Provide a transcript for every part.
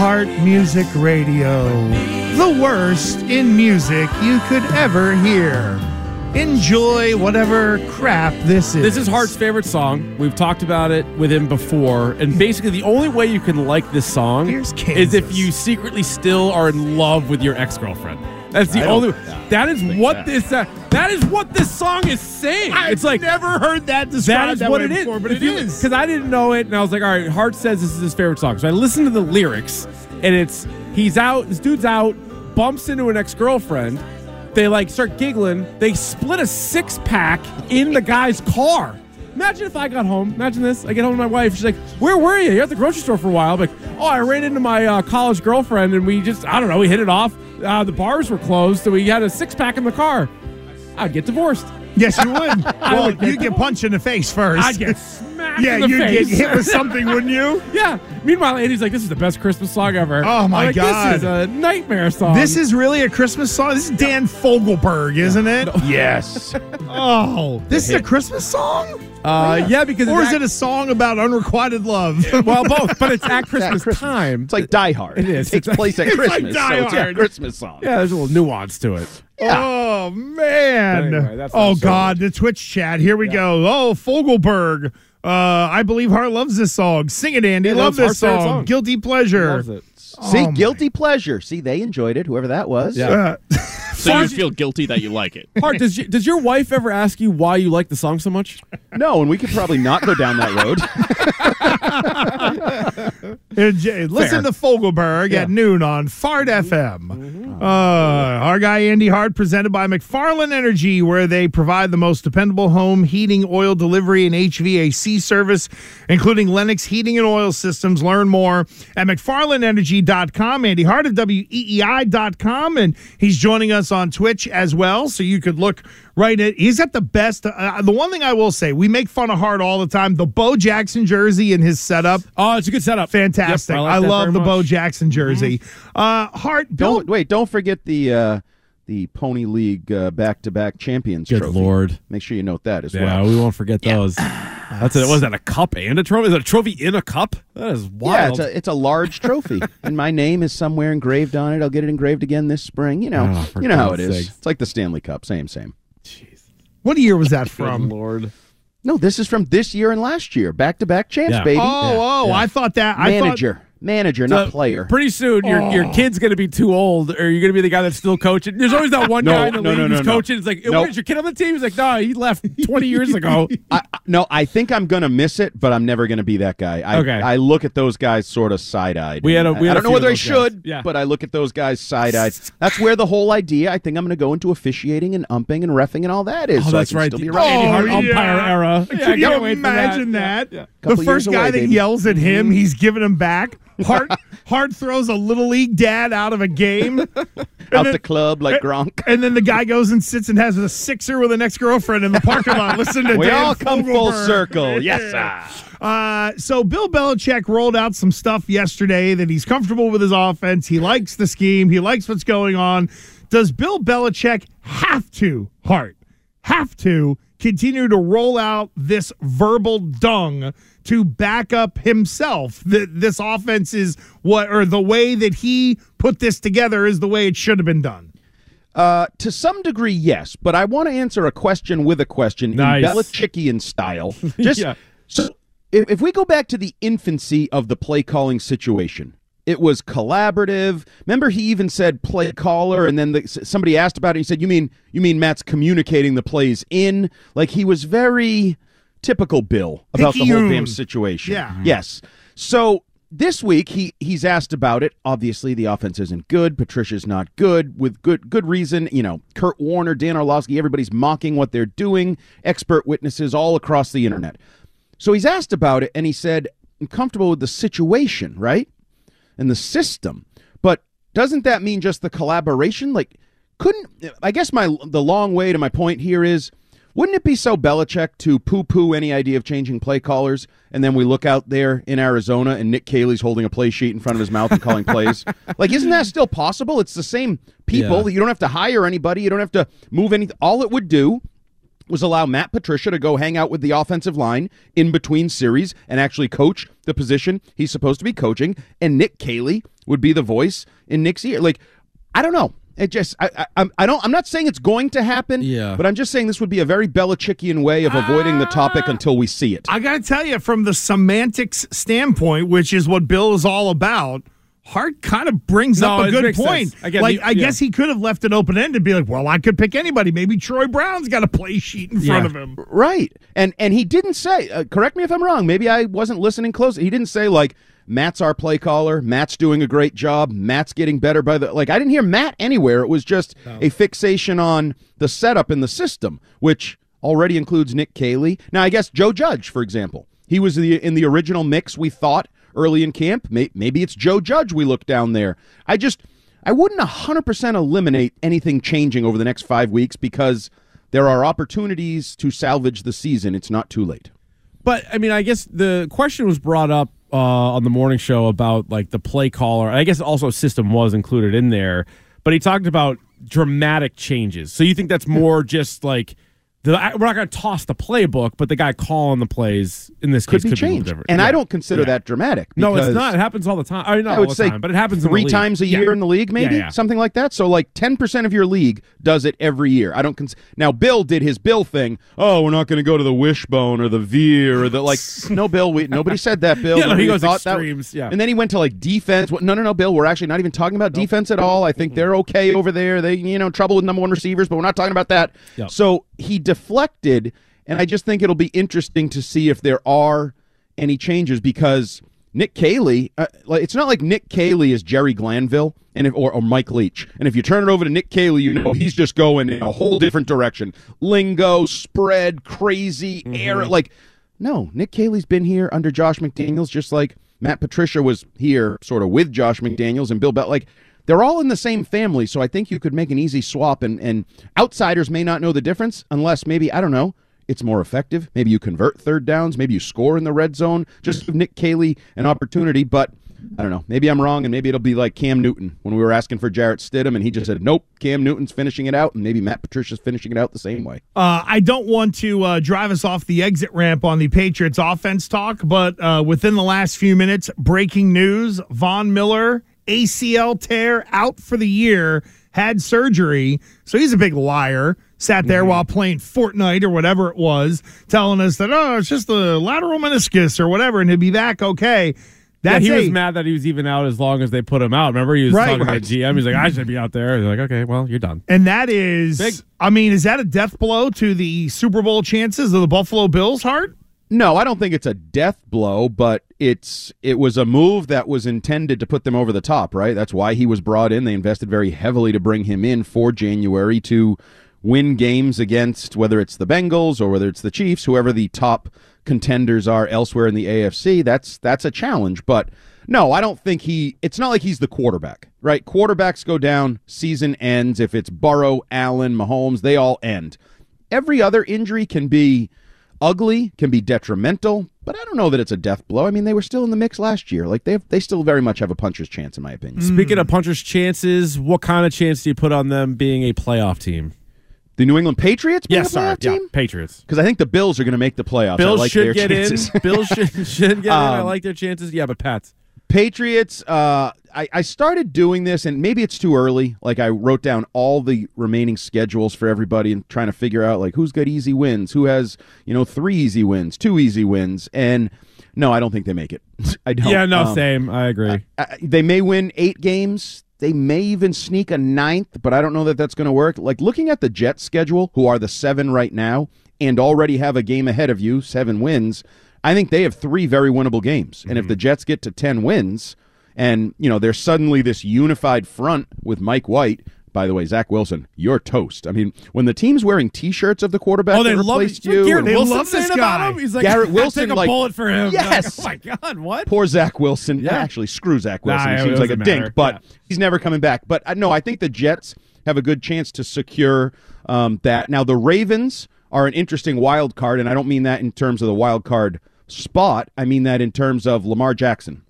Heart Music Radio. The worst in music you could ever hear. Enjoy whatever crap this is. This is Hart's favorite song. We've talked about it with him before, and basically the only way you can like this song is if you secretly still are in love with your ex girlfriend. That's the only. That is what that. this. Uh, that is what this song is saying. I've it's like never heard that that described is that what way it is. before, but it is. because I didn't know it, and I was like, all right. Hart says this is his favorite song, so I listened to the lyrics, and it's he's out. This dude's out, bumps into an ex girlfriend. They like start giggling. They split a six pack in the guy's car. Imagine if I got home. Imagine this. I get home to my wife. She's like, "Where were you? You're at the grocery store for a while." I'm like, "Oh, I ran into my uh, college girlfriend, and we just, I don't know, we hit it off. Uh, the bars were closed, so we had a six pack in the car." I'd get divorced. Yes, you would. well, would get you get punched in the face first. I'd get smacked yeah, in the you'd face. get hit with something, wouldn't you? Yeah. Meanwhile, Andy's like, "This is the best Christmas song ever." Oh, my like, God. This is a nightmare song. This is really a Christmas song. This is Dan Fogelberg, isn't it? Yes. Oh, this is a Christmas song, uh, yeah, because or it's is it a song about unrequited love? well both, but it's at Christmas, Christmas. time. It's like Die Hard. It is. It takes It's- place at it's like Christmas. Die so it's a Christmas song. yeah, there's a little nuance to it. Oh man! Anyway, oh so God, the Twitch chat. Here we go. Oh, Fogelberg. Uh, I believe Hart loves this song. Sing it, Andy. Yeah, Love this song. song. Guilty pleasure. Loves it. See, Oh, my- guilty pleasure. See, they enjoyed it. Whoever that was. Yeah. Uh, So you feel guilty that you like it. Hart, does, you, does your wife ever ask you why you like the song so much? No, and we could probably not go down that road. Listen to Fogelberg at noon on Fart FM. Uh, our guy Andy Hart, presented by McFarland Energy, where they provide the most dependable home heating, oil delivery, and HVAC service, including Lennox heating and oil systems. Learn more at McFarlandEnergy.com. Andy Hart of WEEI.com, and he's joining us on Twitch as well, so you could look right He's at. He's got the best. Uh, the one thing I will say, we make fun of Hart all the time. The Bo Jackson jersey and his setup. Oh, it's a good setup. Fantastic. Yep, I, like that love the much. Bo Jackson jersey. Uh, Hart, Bill. don't wait. Don't forget the uh, the Pony League uh, back-to-back champions Good trophy. lord. Make sure you note that as Yeah, well. we won't forget those. That's it. was that a cup and a trophy? Is that a trophy in a cup? That is Yeah, wild. it's a it's a large trophy, and my name is somewhere engraved on it. I'll get it engraved again this spring. You know, Oh, you know how it God's is. It's like the Stanley Cup, same, same. What year was that Good from? lord. No, this is from this year and last year, back-to-back champs, Yeah. baby. Oh, oh, I thought that. I thought manager, manager, not So, player. Pretty soon, your Oh. your kid's gonna be too old, or you're gonna be the guy that's still coaching. There's always that one No, guy in the no, league no, no, who's no. coaching. It's like, Nope. where's your kid on the team? He's like, no, he left 20 years ago. I, I- no, I think I'm gonna miss it, but I'm never gonna be that guy. I, Okay. I look at those guys sort of side-eyed. We had a- we had a don't know whether I should, Yeah. but I look at those guys side-eyed. That's where the whole idea. I think I'm gonna go into officiating and umping and refing and all that is. Oh, so I that's can right. Still be The around. Andy Hart Oh, umpire yeah. era. Yeah, I Can you can't wait for that. imagine that? Yeah. The first guy away, that baby. yells at him, he's giving him back. Hart, Hart throws a little league dad out of a game. out then- the club like Gronk. And then the guy goes and sits and has a sixer with an ex girlfriend in the parking lot. Listen to We Dan all come full circle. Yes, sir. Uh, so Bill Belichick rolled out some stuff yesterday that he's comfortable with his offense. He likes the scheme. He likes what's going on. Does Bill Belichick have to, Hart, have to continue to roll out this verbal dung to back up himself? That this offense is what, or the way that he put this together is the way it should have been done. Uh, to some degree, yes, but I want to answer a question with a question Nice. in Belichickian style. Just Yeah. so, if, if we go back to the infancy of the play calling situation, it was collaborative. Remember, he even said play caller, and then the, somebody asked about it. He said, "You mean you mean Matt's communicating the plays in?" Like he was very typical Bill about the whole damn situation. Yeah. Mm-hmm. Yes. So this week he he's asked about it. Obviously, the offense isn't good. Patricia's not good with good good reason. You know, Kurt Warner, Dan Orlovsky, everybody's mocking what they're doing. Expert witnesses all across the internet. So he's asked about it, and he said, "I'm comfortable with the situation, right, and the system." But doesn't that mean just the collaboration? Like, couldn't I guess my the long way to my point here is. Wouldn't it be so Belichick to poo poo any idea of changing play callers, and then we look out there in Arizona and Nick Caley's holding a play sheet in front of his mouth and calling plays? Like, isn't that still possible? It's the same people. Yeah. You don't have to hire anybody. You don't have to move anything. All it would do was allow Matt Patricia to go hang out with the offensive line in between series and actually coach the position he's supposed to be coaching. And Nick Caley would be the voice in Nick's ear. Like, I don't know. It just I, I I don't I'm not saying it's going to happen. Yeah. But I'm just saying this would be a very Belichickian way of avoiding the topic ah. until we see it. I got to tell you, from the semantics standpoint, which is what Bill is all about, Hart kind of brings No, up a good point. sense. I guess like, he- I yeah. guess he could have left it open ended and be like, well, I could pick anybody. Maybe Troy Brown's got a play sheet in front Yeah. of him. Right. And and he didn't say uh, correct me if I'm wrong. Maybe I wasn't listening close. He didn't say like Matt's our play caller. Matt's doing a great job. Matt's getting better by the like I didn't hear Matt anywhere. It was just a fixation on the setup in the system, which already includes Nick Caley. Now I guess Joe Judge, for example. He was the in the original mix we thought early in camp. Maybe it's Joe Judge we look down there. I just I wouldn't 100% eliminate anything changing over the next 5 weeks because there are opportunities to salvage the season. It's not too late. But I mean, I guess the question was brought up uh, on the morning show about like the play caller. I guess also system was included in there, but he talked about dramatic changes. So you think that's more just like the I- we're not going to toss the playbook, but the guy calling the plays in this Could case be could be changed. different. And Yeah. I don't consider that dramatic. No, it's not. It happens all the time. I mean, I all would the say time, but it happens three times a Yeah. year in the league, maybe Yeah, yeah. something like that. So like ten percent of your league does it every year. I don't cons- now. Bill did his Bill thing. Oh, we're not going to go to the wishbone or the veer or the like. no, Bill. We, nobody said that. Bill. Yeah, no, he goes thought that- extremes, yeah. and then he went to like defense. No, no, no, Bill. We're actually not even talking about defense at all. I think they're okay over there. They, you know, trouble with number one receivers, but we're not talking about that. Yep. So he deflected, and I just think it'll be interesting to see if there are any changes because Nick Caley, uh, like it's not like Nick Caley is Jerry Glanville and if, or, or Mike Leach, and if you turn it over to Nick Caley, you know he's just going in a whole different direction. Lingo, spread, crazy, air, like no. Nick Caley's been here under Josh McDaniels, just like Matt Patricia was here, sort of with Josh McDaniels and Bill Bell. Like they're all in the same family, so I think you could make an easy swap, and and outsiders may not know the difference unless maybe I don't know it's more effective. Maybe you convert third downs. Maybe you score in the red zone. Just give Nick Caley an opportunity. But I don't know. Maybe I'm wrong, and maybe it'll be like Cam Newton when we were asking for Jarrett Stidham, and he just said, "Nope, Cam Newton's finishing it out," and maybe Matt Patricia's finishing it out the same way. Uh, I don't want to uh, drive us off the exit ramp on the Patriots offense talk, but uh, within the last few minutes, breaking news Von Miller, ACL tear, out for the year, had surgery. So he's a big liar. Sat there mm-hmm. while playing Fortnite or whatever it was, telling us that, oh, it's just the lateral meniscus or whatever, and he'll be back okay. Yeah, That's he was mad that he was even out as long as they put him out. Remember, he was Right. talking Right. to GM. He's like, I should be out there. He's like, okay, well, you're done. And that is, Big. I mean, is that a death blow to the Super Bowl chances of the Buffalo Bills, Hart? No, I don't think it's a death blow, but it's it was a move that was intended to put them over the top, right? That's why he was brought in. They invested very heavily to bring him in for January to win games against whether it's the Bengals or whether it's the Chiefs, whoever the top contenders are elsewhere in the AFC. That's that's a challenge, but no, I don't think he it's not like he's the quarterback, right? Quarterbacks go down, season ends. If it's Burrow, Allen, Mahomes, they all end. Every other injury can be ugly, can be detrimental, but I don't know that it's a death blow. I mean, they were still in the mix last year. Like they have, they still very much have a puncher's chance, in my opinion. Speaking of puncher's chances, what kind of chance do you put on them being a playoff team? The New England Patriots being Yes, a sorry. playoff Yeah, team Patriots. because I think the Bills are going to make the playoffs. I Bills like should their get chances. in. Bills should, should get in. I Um, like their chances. Yeah, but Pats. Patriots, uh, I, I started doing this, and maybe it's too early. Like I wrote down all the remaining schedules for everybody and trying to figure out like who's got easy wins, who has you know three easy wins, two easy wins, and no, I don't think they make it. I don't. Yeah, no, Um, same. I agree. uh, they may win eight games. They may even sneak a ninth, but I don't know that that's going to work. Like looking at the Jets schedule, who are the seven right now, and already have a game ahead of you, seven wins. I think they have three very winnable games. And if the Jets get to ten wins, and you know they're suddenly this unified front with Mike White. By the way, Zach Wilson, you're toast. I mean, when the team's wearing T-shirts of the quarterback Oh, they that love replaced it. you, Garrett They Wilson love this guy. about him. He's like, Garrett "I'd Wilson, take a like- bullet for him. Yes. Like, oh my God, what? Poor Zach Wilson. Yeah. Actually, screw Zach Wilson. it he seems like a doesn't dink, but Yeah. he's never coming back. But uh, no, I think the Jets have a good chance to secure um, that. Now, the Ravens are an interesting wild card, and I don't mean that in terms of the wild card spot. I mean that in terms of Lamar Jackson.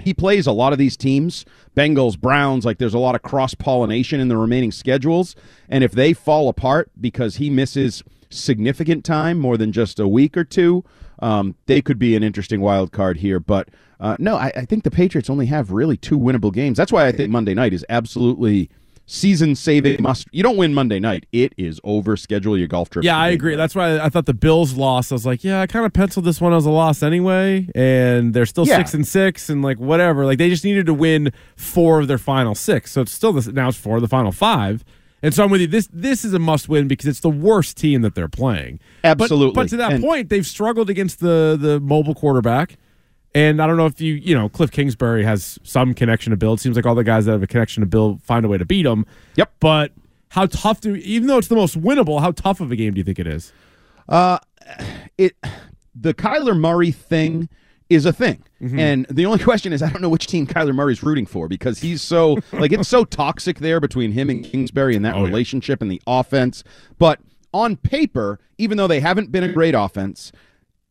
He plays a lot of these teams, Bengals, Browns, like there's a lot of cross pollination in the remaining schedules. And if they fall apart because he misses significant time, more than just a week or two, um, they could be an interesting wild card here. But uh, no, I, I think the Patriots only have really two winnable games. That's why I think Monday night is absolutely season saving must. You don't win Monday night; it is over. Schedule your golf trip. Yeah, I agree. That's why I thought the Bills lost. I was like, yeah, I kind of penciled this one as a loss anyway, and they're still Yeah. six and six, and like whatever. Like they just needed to win four of their final six, so it's still this, now it's four of the final five. And so I'm with you. This this is a must win because it's the worst team that they're playing. But- Absolutely. But, to that And- point, they've struggled against the the mobile quarterback. And I don't know if you, you know, Cliff Kingsbury has some connection to Bill. It seems like all the guys that have a connection to Bill find a way to beat him. Yep. But how tough do, even though it's the most winnable, how tough of a game do you think it is? Uh, it the Kyler Murray thing is a thing. Mm-hmm. And the only question is I don't know which team Kyler Murray's rooting for because he's so like it's so toxic there between him and Kingsbury and that Oh, relationship and the offense. But on paper, even though they haven't been a great offense,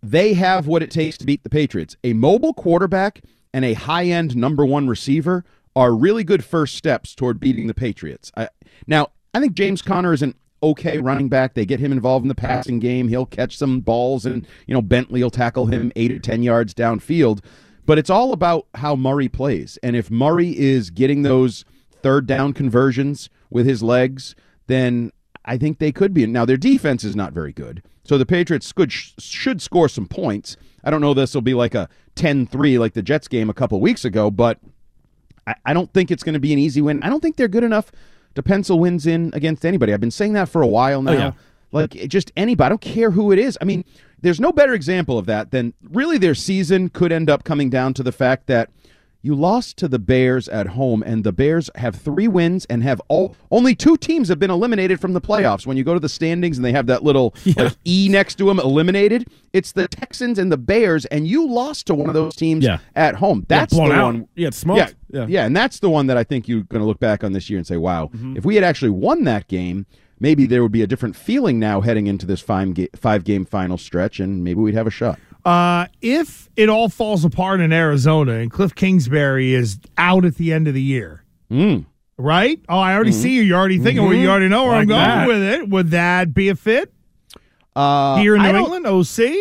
they have what it takes to beat the Patriots. A mobile quarterback and a high-end number 1 receiver are really good first steps toward beating the Patriots. I, now, I think James Conner is an okay running back. They get him involved in the passing game. He'll catch some balls, and you know Bentley will tackle him eight or ten yards downfield. But it's all about how Murray plays, and if Murray is getting those third down conversions with his legs, then I think they could be. Now their defense is not very good, so the Patriots could should score some points. I don't know this will be like a 10-3 like the Jets game a couple weeks ago, but I, I don't think it's going to be an easy win. I don't think they're good enough to pencil wins in against anybody. I've been saying that for a while oh, now. yeah. Like just anybody. I don't care who it is. I mean, there's no better example of that than really their season could end up coming down to the fact that you lost to the Bears at home, and the Bears have three wins and have all only two teams have been eliminated from the playoffs. When you go to the standings and they have that little like, E next to them, eliminated. It's the Texans and the Bears, and you lost to one of those teams Yeah. at home. That's blown the out. one. Yeah, it's smoked. Yeah, Yeah. yeah, and that's the one that I think you're going to look back on this year and say, "Wow, Mm-hmm. if we had actually won that game." Maybe there would be a different feeling now heading into this five, ga- five game final stretch, and maybe we'd have a shot. Uh, if it all falls apart in Arizona and Cliff Kingsbury is out at the end of the year, right? Oh, I already see you. You're already thinking. Well, you already know where I'm going that. with it. Would that be a fit Uh, here in New England? OC.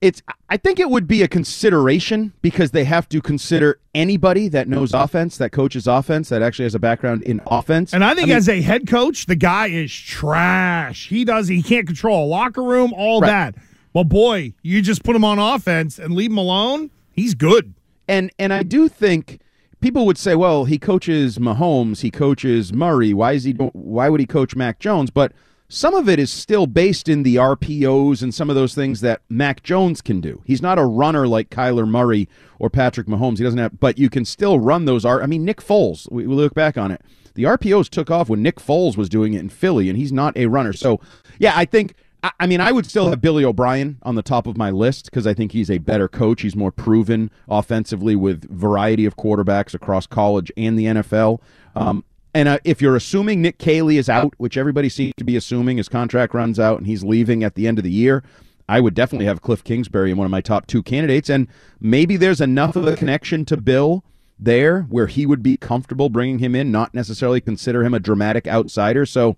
it's I think it would be a consideration because they have to consider anybody that knows offense, that coaches offense, that actually has a background in offense. And I think mean, as a head coach, the guy is trash. He does. He can't control a locker room. All Right. that. Well, boy, you just put him on offense and leave him alone. He's good. and and I do think people would say, well, he coaches Mahomes, he coaches Murray. Why is he? Why would he coach Mac Jones? But some of it is still based in the RPOs and some of those things that Mac Jones can do. He's not a runner like Kyler Murray or Patrick Mahomes. He doesn't have, but you can still run those. R- I mean, Nick Foles. We, we look back on it. The RPOs took off when Nick Foles was doing it in Philly, and he's not a runner. So, yeah, I think. I- mean, I would still have Billy O'Brien on the top of my list because I think he's a better coach. He's more proven offensively with variety of quarterbacks across college and the NFL. Um, and uh, if you're assuming Nick Caley is out, which everybody seems to be assuming his contract runs out and he's leaving at the end of the year, I would definitely have Cliff Kingsbury in one of my top two candidates. And maybe there's enough of a connection to Bill there where he would be comfortable bringing him in, not necessarily consider him a dramatic outsider. So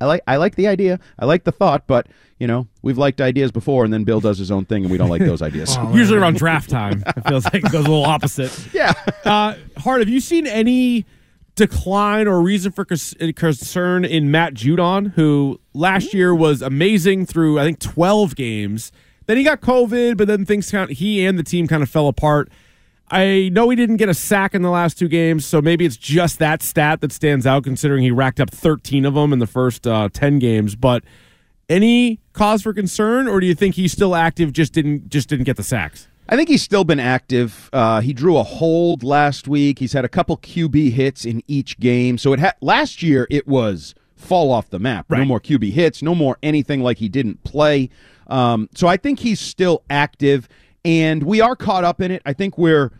I like I like the idea. I like the thought, but you know we've liked ideas before, and then Bill does his own thing, and we don't like those ideas. Usually around draft time, it feels like it goes a little opposite. yeah, Uh, Hart, have you seen any decline or reason for concern in Matt Judon, who last year was amazing through I think twelve games. Then he got COVID, but then things kind of, he and the team kind of fell apart. I know he didn't get a sack in the last two games, so maybe it's just that stat that stands out, considering he racked up 13 of them in the first uh, 10 games. But any cause for concern, or do you think he's still active? Just didn't just didn't get the sacks. I think he's still been active. Uh, he drew a hold last week. He's had a couple QB hits in each game. So it ha- last year it was fall off the map. No more QB hits. No more anything like he didn't play. Um, so I think he's still active, and we are caught up in it. I think we're,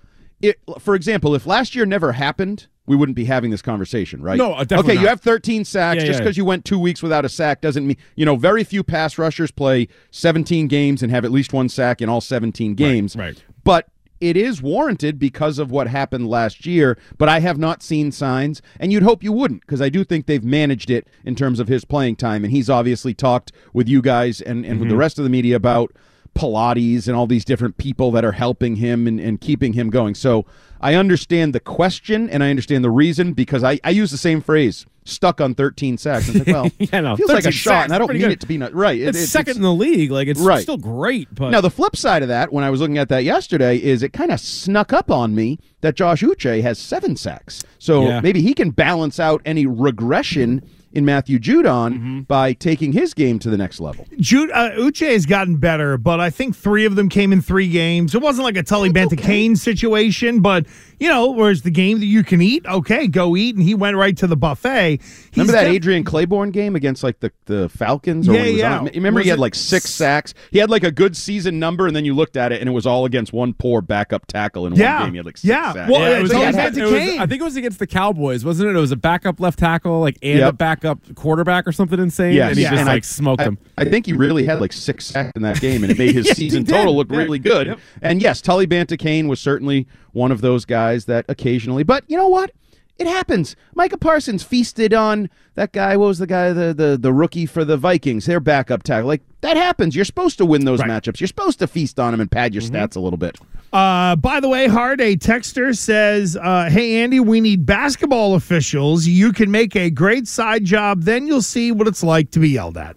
it, for example, if last year never happened, we wouldn't be having this conversation, right? No, uh, definitely Okay, you have 13 sacks. Yeah, Just yeah. because you went two weeks without a sack doesn't mean you know. Very few pass rushers play 17 games and have at least one sack in all 17 games. right. But it is warranted because of what happened last year, but I have not seen signs, and you'd hope you wouldn't, because I do think they've managed it in terms of his playing time, and he's obviously talked with you guys and, and with the rest of the media about Pilates and all these different people that are helping him and, and keeping him going. So I understand the question and I understand the reason because I, I use the same phrase stuck on 13 sacks. And it's like, well, Yeah, no, feels like a shot, and I don't mean good. it to be not right. It- It's, it's- second it's- in the league. Like it's Right. still great, but now, the flip side of that, when I was looking at that yesterday, is it kind of snuck up on me that Josh Uche has seven sacks. So Yeah. maybe he can balance out any regression in Matthew Judon Mm-hmm. by taking his game to the next level. Jude, uh, Uche has gotten better, but I think three of them came in three games. It wasn't like a Tully Banta-Cain situation, but you know, whereas the game that you can eat, okay, go eat, and he went right to the buffet. He's Remember that def- Adrian Clayborn game against like the, the Falcons? Or Yeah, when he was yeah. on- Remember Was he had it like six sacks. He had like a good season number, and then you looked at it, and it was all against one poor backup tackle in Yeah. one game. He had like six Yeah. sacks. Well, Yeah, it it was, Tully against- it was- Cain. I think it was against the Cowboys, wasn't it? It was a backup left tackle, like and Yep. a backup quarterback or something insane, Yes. and he Yeah. just And like I- smoked I, him. I think he really had like six sacks in that game, and it made his Yes, season total look Yeah. really good. Yep. And yes, Tully Banta-Cain was certainly one of those guys that occasionally. But you know what? It happens. Micah Parsons feasted on that guy. What was the guy, the the, the rookie for the Vikings? Their backup tackle. Like that happens. You're supposed to win those matchups. You're supposed to feast on them and pad your Mm-hmm. stats a little bit. Uh, by the way, Hart, a texter says, uh, Hey, Andy, we need basketball officials. You can make a great side job. Then you'll see what it's like to be yelled at.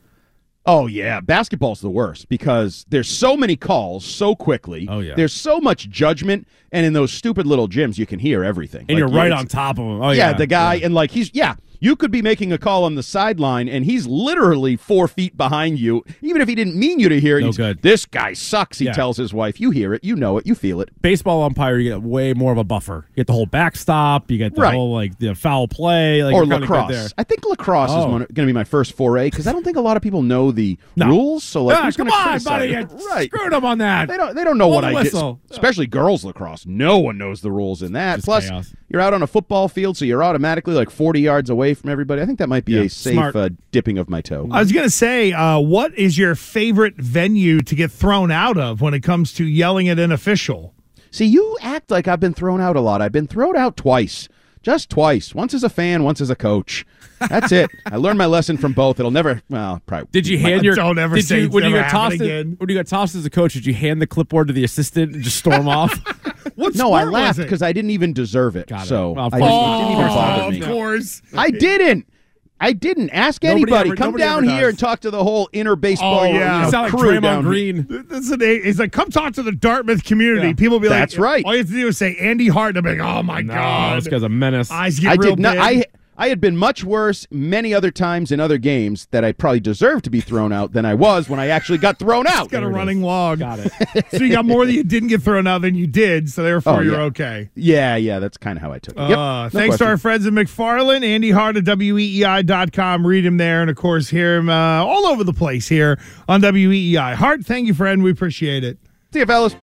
Oh yeah, basketball's the worst because there's so many calls so quickly. Oh, yeah. there's so much judgment, and in those stupid little gyms, you can hear everything. And Like, you're right on top of him. Oh yeah, yeah, the guy, and like he's yeah. You could be making a call on the sideline, and he's literally four feet behind you. Even if he didn't mean you to hear it, No good. This guy sucks. He Yeah. tells his wife. You hear it. You know it. You feel it. baseball umpire, you get way more of a buffer. You get the whole backstop. You get the Right. whole like the foul play. Like or you're kinda good lacrosse. I think lacrosse is Oh. going to be my first foray because I don't think a lot of people know the No. rules. So like, Ah, come on, buddy, right? screwed him on that. They don't. They don't know Blow what I whistle. did. Especially girls lacrosse. No one knows the rules in that. Just Plus, chaos. you're out on a football field, so you're automatically like 40 yards away from everybody. I think that might be Yeah, a safe uh, dipping of my toe. I was going to say, uh, what is your favorite venue to get thrown out of when it comes to yelling at an official? See, you act like I've been thrown out a lot. I've been thrown out twice. Just twice. Once as a fan, once as a coach. That's it. I learned my lesson from both. It'll never. Well, probably. Did you hand your? Don't ever did say you, it's when you never got tossed happened in- again. when you got tossed as a coach? Did you hand the clipboard to the assistant and just storm off? What No, I laughed because I didn't even deserve it. Got it. So Well, of I course. just, it didn't even Oh, bother of course. I didn't. I didn't ask Nobody anybody. ever- Come down here and talk to the whole inner oh, baseball Oh, yeah. you You know, sound like crew Draymond down here. Green. This is a, he's like, come talk to the Dartmouth community. Yeah. People be like, That's right. All you have to do is say Andy Hart. And I'm like, oh my no, god, this guy's a menace. eyes get I real did not. big. I I had been much worse many other times in other games that I probably deserved to be thrown out than I was when I actually got thrown out. got a There it running is. log. Got it. so you got more that you didn't get thrown out than you did. So therefore, Oh, you're yeah. okay. Yeah, yeah, that's kind of how I took it. Yep, Uh, no thanks to our friends at McFarland, Andy Hart at WEEI.com. Read him there. And of course, hear him uh, all over the place here on WEEI. Hart, thank you, friend. We appreciate it. See you, fellas.